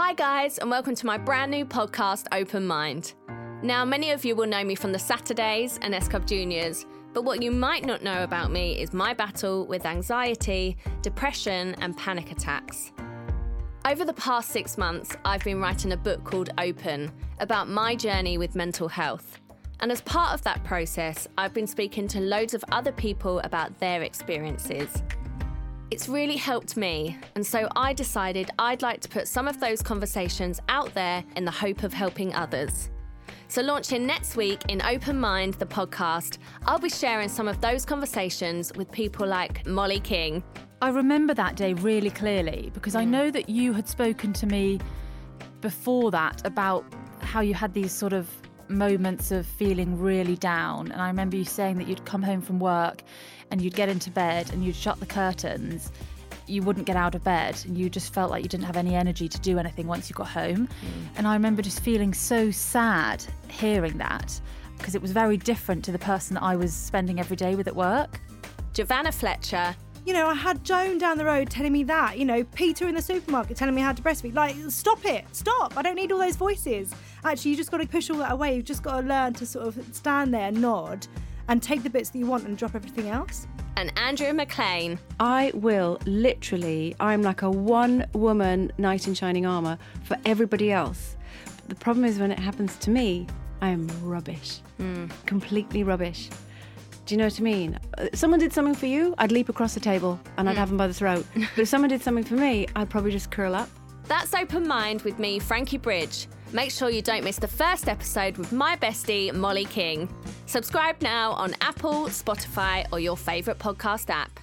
Hi, guys, and welcome to my brand new podcast, Open Mind. Now, many of you will know me from the Saturdays and S Club Juniors, but what you might not know about me is my battle with anxiety, depression, and panic attacks. Over the past six months, I've been writing a book called Open about my journey with mental health. And as part of that process, I've been speaking to loads of other people about their experiences. It's really helped me, and so I decided I'd like to put some of those conversations out there in the hope of helping others. So, launching next week in Open Mind, the podcast, I'll be sharing some of those conversations with people like Molly King. I remember that day really clearly because I know that you had spoken to me before that about how you had these sort of moments of feeling really down. And I remember you saying that you'd come home from work and you'd get into bed and you'd shut the curtains. You wouldn't get out of bed and you just felt like you didn't have any energy to do anything once you got home. Hmm. And I remember just feeling so sad hearing that because it was very different to the person that I was spending every day with at work. Giovanna Fletcher, You know, I had Joan down the road telling me that. You know, Peter in the supermarket telling me how to breastfeed. Like, stop it, stop. I don't need all those voices. Actually, you just got to push all that away. You've just got to learn to sort of stand there, nod, and take the bits that you want and drop everything else. and Andrea McLean. I will literally, I'm like a one woman knight in shining armour for everybody else. But The problem is when it happens to me, I am rubbish. Hmm. Completely rubbish. Do you know what I mean? Uh, Someone did something for you, I'd leap across the table and I'd have them by the throat. But if someone did something for me, I'd probably just curl up. That's Open Mind with me, Frankie Bridge. Make sure you don't miss the first episode with my bestie, Molly King. Subscribe now on Apple, Spotify, or your favourite podcast app.